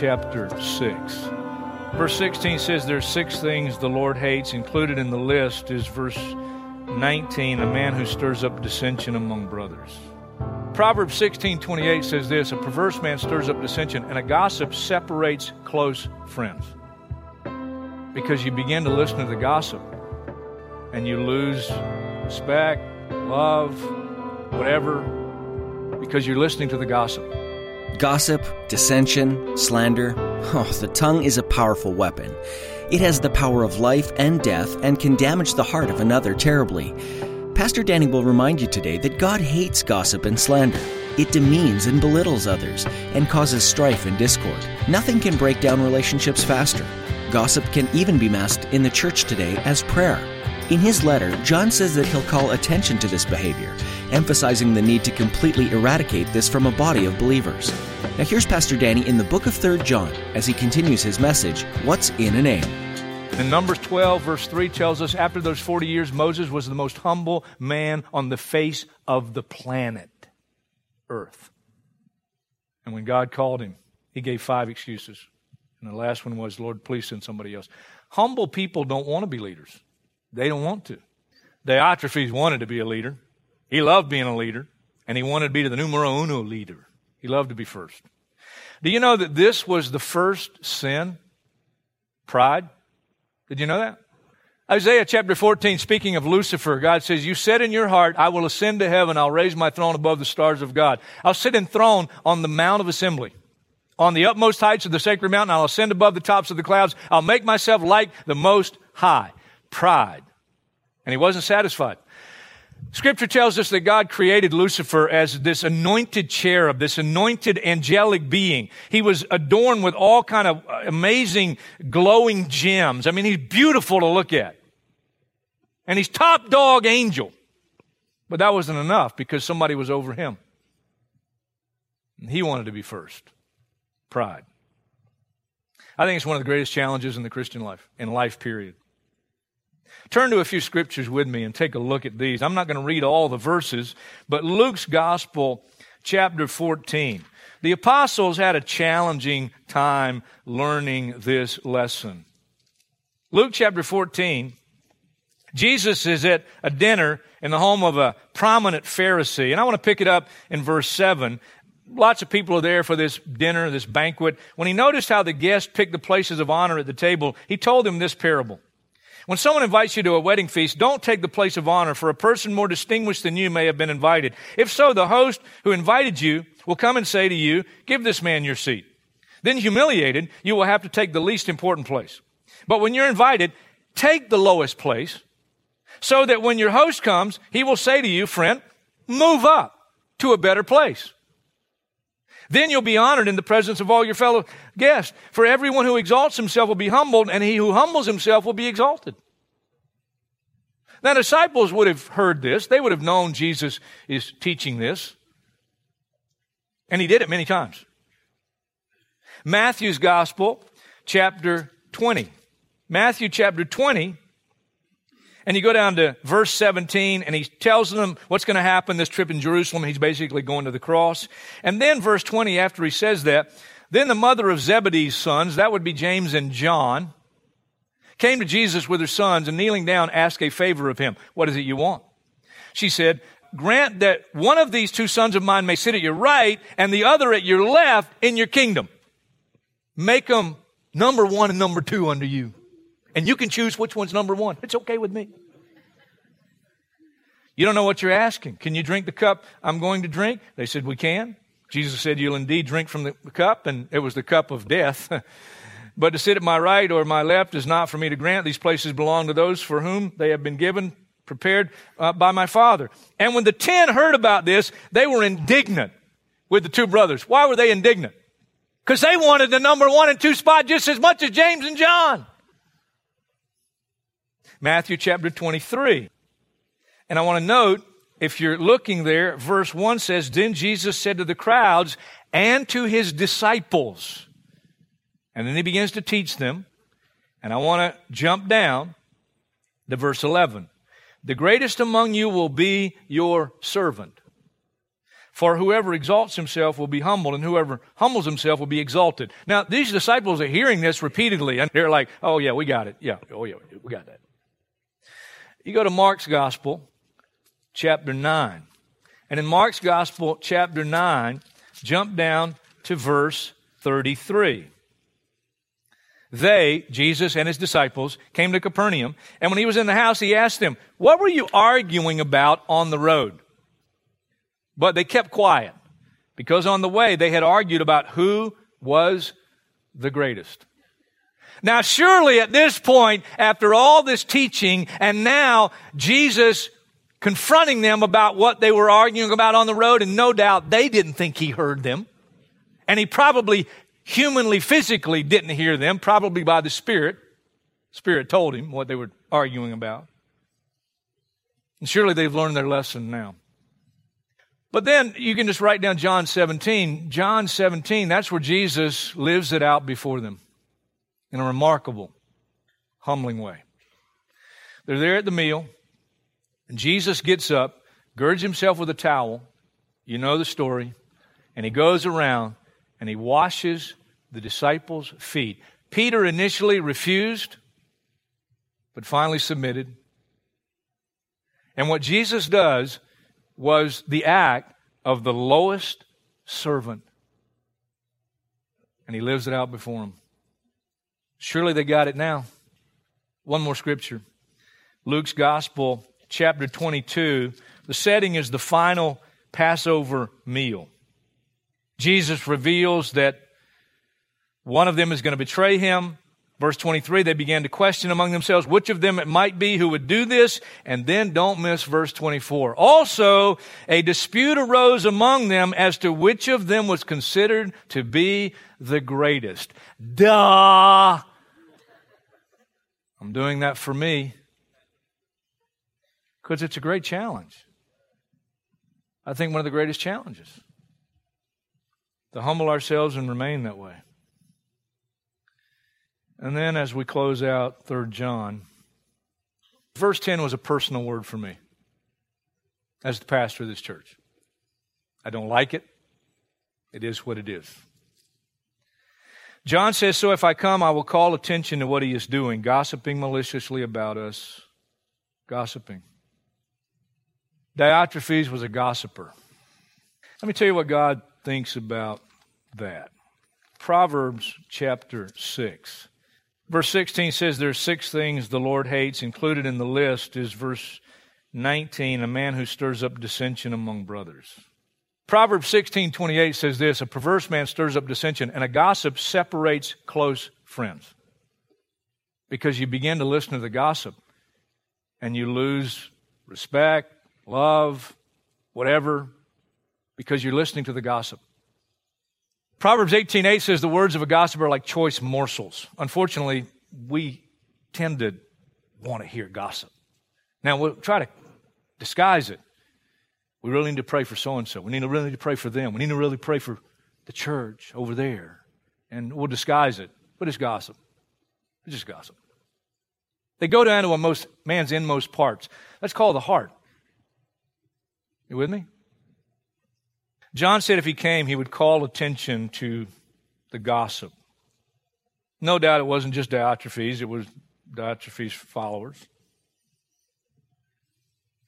chapter 6. Verse 16 says there's six things the Lord hates. Included in the list is verse 19, a man who stirs up dissension among brothers. Proverbs 16:28 says this, a perverse man stirs up dissension and a gossip separates close friends. Because you begin to listen to the gossip and you lose respect, love, whatever because you're listening to the gossip. Gossip, dissension, slander. Oh, the tongue is a powerful weapon. It has the power of life and death and can damage the heart of another terribly. Pastor Danny will remind you today that God hates gossip and slander. It demeans and belittles others and causes strife and discord. Nothing can break down relationships faster. Gossip can even be masked in the church today as prayer. In his letter, John says that he'll call attention to this behavior, emphasizing the need to completely eradicate this from a body of believers. Now, here's Pastor Danny in the book of 3 John as he continues his message What's in a Name? In Numbers 12, verse 3 tells us after those 40 years, Moses was the most humble man on the face of the planet, Earth. And when God called him, he gave five excuses. And the last one was, Lord, please send somebody else. Humble people don't want to be leaders. They don't want to. Diotrephes wanted to be a leader. He loved being a leader, and he wanted to be the numero uno leader. He loved to be first. Do you know that this was the first sin? Pride. Did you know that? Isaiah chapter 14, speaking of Lucifer, God says, You said in your heart, I will ascend to heaven, I'll raise my throne above the stars of God. I'll sit enthroned on the Mount of Assembly. On the utmost heights of the sacred mountain, I'll ascend above the tops of the clouds. I'll make myself like the Most High. Pride. And he wasn't satisfied. Scripture tells us that God created Lucifer as this anointed cherub, this anointed angelic being. He was adorned with all kind of uh, amazing glowing gems. I mean, he's beautiful to look at. And he's top dog angel. But that wasn't enough because somebody was over him. He wanted to be first. Pride. I think it's one of the greatest challenges in the Christian life, in life period. Turn to a few scriptures with me and take a look at these. I'm not going to read all the verses, but Luke's Gospel, chapter 14. The apostles had a challenging time learning this lesson. Luke chapter 14, Jesus is at a dinner in the home of a prominent Pharisee. And I want to pick it up in verse 7. Lots of people are there for this dinner, this banquet. When he noticed how the guests picked the places of honor at the table, he told them this parable. When someone invites you to a wedding feast, don't take the place of honor, for a person more distinguished than you may have been invited. If so, the host who invited you will come and say to you, Give this man your seat. Then, humiliated, you will have to take the least important place. But when you're invited, take the lowest place, so that when your host comes, he will say to you, Friend, move up to a better place. Then you'll be honored in the presence of all your fellow guests. For everyone who exalts himself will be humbled, and he who humbles himself will be exalted. Now, disciples would have heard this. They would have known Jesus is teaching this. And he did it many times. Matthew's Gospel, chapter 20. Matthew chapter 20, and you go down to verse 17, and he tells them what's going to happen this trip in Jerusalem. He's basically going to the cross. And then verse 20, after he says that, then the mother of Zebedee's sons, that would be James and John, came to Jesus with her sons and kneeling down asked a favor of him. What is it you want? She said, grant that one of these two sons of mine may sit at your right and the other at your left in your kingdom. Make them number one and number two under you. And you can choose which one's number one. It's okay with me. You don't know what you're asking. Can you drink the cup I'm going to drink? They said, We can. Jesus said, You'll indeed drink from the cup, and it was the cup of death. but to sit at my right or my left is not for me to grant. These places belong to those for whom they have been given, prepared uh, by my Father. And when the ten heard about this, they were indignant with the two brothers. Why were they indignant? Because they wanted the number one and two spot just as much as James and John. Matthew chapter 23. And I want to note, if you're looking there, verse 1 says, Then Jesus said to the crowds and to his disciples, and then he begins to teach them. And I want to jump down to verse 11. The greatest among you will be your servant. For whoever exalts himself will be humbled, and whoever humbles himself will be exalted. Now, these disciples are hearing this repeatedly, and they're like, oh, yeah, we got it. Yeah, oh, yeah, we got that. You go to Mark's Gospel, chapter 9. And in Mark's Gospel, chapter 9, jump down to verse 33. They, Jesus and his disciples, came to Capernaum, and when he was in the house, he asked them, What were you arguing about on the road? But they kept quiet, because on the way they had argued about who was the greatest. Now, surely at this point, after all this teaching, and now Jesus confronting them about what they were arguing about on the road, and no doubt they didn't think he heard them. And he probably humanly, physically didn't hear them, probably by the Spirit. Spirit told him what they were arguing about. And surely they've learned their lesson now. But then you can just write down John 17. John 17, that's where Jesus lives it out before them in a remarkable, humbling way. They're there at the meal, and Jesus gets up, girds himself with a towel. You know the story. And he goes around and he washes the disciples' feet. Peter initially refused, but finally submitted. And what Jesus does was the act of the lowest servant. And he lives it out before them. Surely they got it now. One more scripture Luke's Gospel, chapter 22. The setting is the final Passover meal. Jesus reveals that one of them is going to betray him. Verse 23, they began to question among themselves which of them it might be who would do this. And then don't miss verse 24. Also, a dispute arose among them as to which of them was considered to be the greatest. Duh! I'm doing that for me because it's a great challenge. I think one of the greatest challenges to humble ourselves and remain that way. And then as we close out 3 John, verse 10 was a personal word for me as the pastor of this church. I don't like it. It is what it is. John says, So if I come, I will call attention to what he is doing, gossiping maliciously about us. Gossiping. Diotrephes was a gossiper. Let me tell you what God thinks about that. Proverbs chapter 6. Verse 16 says there's six things the Lord hates. Included in the list is verse 19, a man who stirs up dissension among brothers. Proverbs 16, 28 says this, a perverse man stirs up dissension and a gossip separates close friends. Because you begin to listen to the gossip and you lose respect, love, whatever, because you're listening to the gossip. Proverbs 18:8 says the words of a gossip are like choice morsels. Unfortunately, we tend to want to hear gossip. Now we'll try to disguise it. We really need to pray for so and so. We need to really to pray for them. We need to really pray for the church over there. And we'll disguise it. But it's gossip. It's just gossip. They go down to a most man's inmost parts. That's called the heart. You with me? John said if he came, he would call attention to the gossip. No doubt it wasn't just Diotrephes, it was Diotrephes' followers.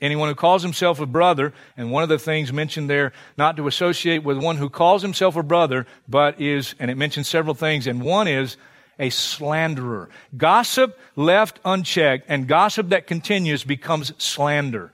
Anyone who calls himself a brother, and one of the things mentioned there, not to associate with one who calls himself a brother, but is, and it mentions several things, and one is a slanderer. Gossip left unchecked, and gossip that continues becomes slander.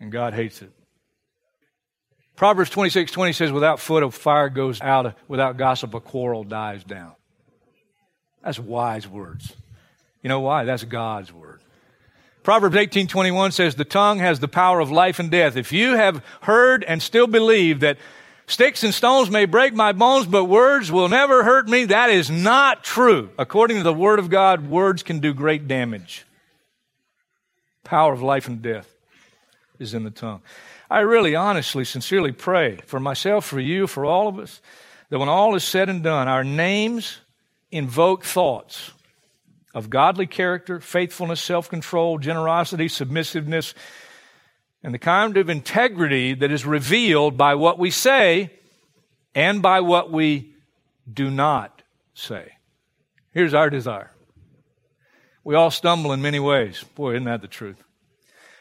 And God hates it. Proverbs 26 20 says, Without foot, a fire goes out, without gossip, a quarrel dies down. That's wise words. You know why? That's God's word. Proverbs 18:21 says, The tongue has the power of life and death. If you have heard and still believe that Sticks and stones may break my bones, but words will never hurt me. That is not true. According to the Word of God, words can do great damage. Power of life and death is in the tongue. I really, honestly, sincerely pray for myself, for you, for all of us, that when all is said and done, our names invoke thoughts of godly character, faithfulness, self control, generosity, submissiveness, and the kind of integrity that is revealed by what we say and by what we do not say. Here's our desire. We all stumble in many ways. Boy, isn't that the truth?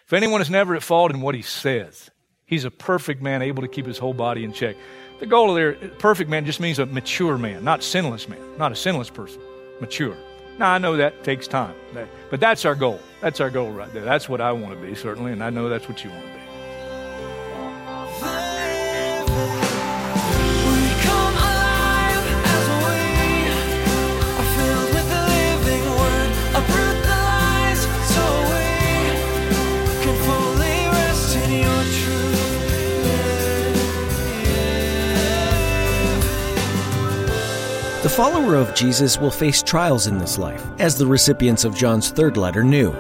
If anyone is never at fault in what he says, he's a perfect man able to keep his whole body in check. The goal of there, perfect man just means a mature man, not sinless man, not a sinless person, mature. Now, I know that takes time, but that's our goal. That's our goal right there. That's what I want to be, certainly, and I know that's what you want to be. Follower of Jesus will face trials in this life, as the recipients of John's third letter knew.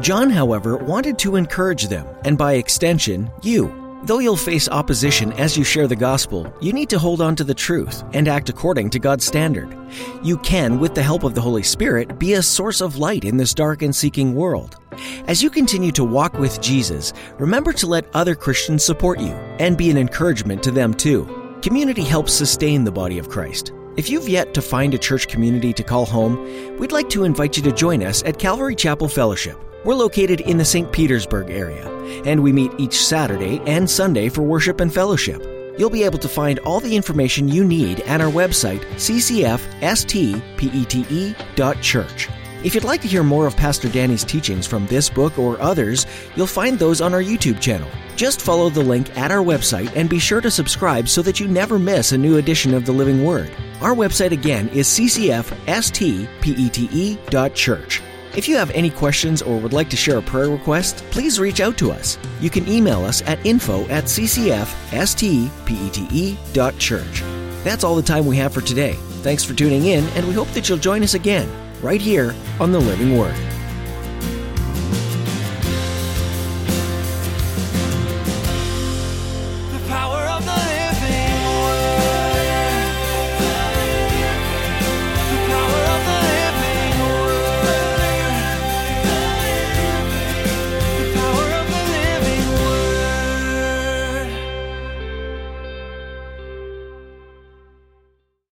John, however, wanted to encourage them, and by extension, you. Though you'll face opposition as you share the gospel, you need to hold on to the truth and act according to God's standard. You can, with the help of the Holy Spirit, be a source of light in this dark and seeking world. As you continue to walk with Jesus, remember to let other Christians support you and be an encouragement to them too. Community helps sustain the body of Christ. If you've yet to find a church community to call home, we'd like to invite you to join us at Calvary Chapel Fellowship. We're located in the St. Petersburg area, and we meet each Saturday and Sunday for worship and fellowship. You'll be able to find all the information you need at our website, ccfstpete.church. If you'd like to hear more of Pastor Danny's teachings from this book or others, you'll find those on our YouTube channel. Just follow the link at our website and be sure to subscribe so that you never miss a new edition of the Living Word. Our website again is ccfstpete.church. If you have any questions or would like to share a prayer request, please reach out to us. You can email us at info at ccfstpete.church. That's all the time we have for today. Thanks for tuning in, and we hope that you'll join us again, right here on the Living Word.